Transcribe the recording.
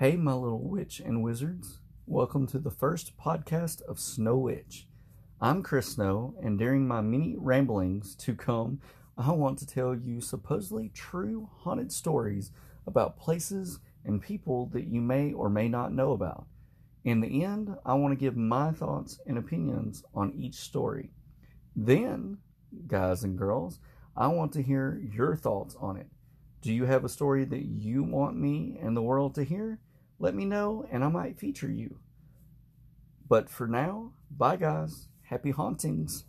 Hey, my little witch and wizards. Welcome to the first podcast of Snow Witch. I'm Chris Snow, and during my many ramblings to come, I want to tell you supposedly true haunted stories about places and people that you may or may not know about. In the end, I want to give my thoughts and opinions on each story. Then, guys and girls, I want to hear your thoughts on it. Do you have a story that you want me and the world to hear? Let me know and I might feature you. But for now, bye guys. Happy hauntings.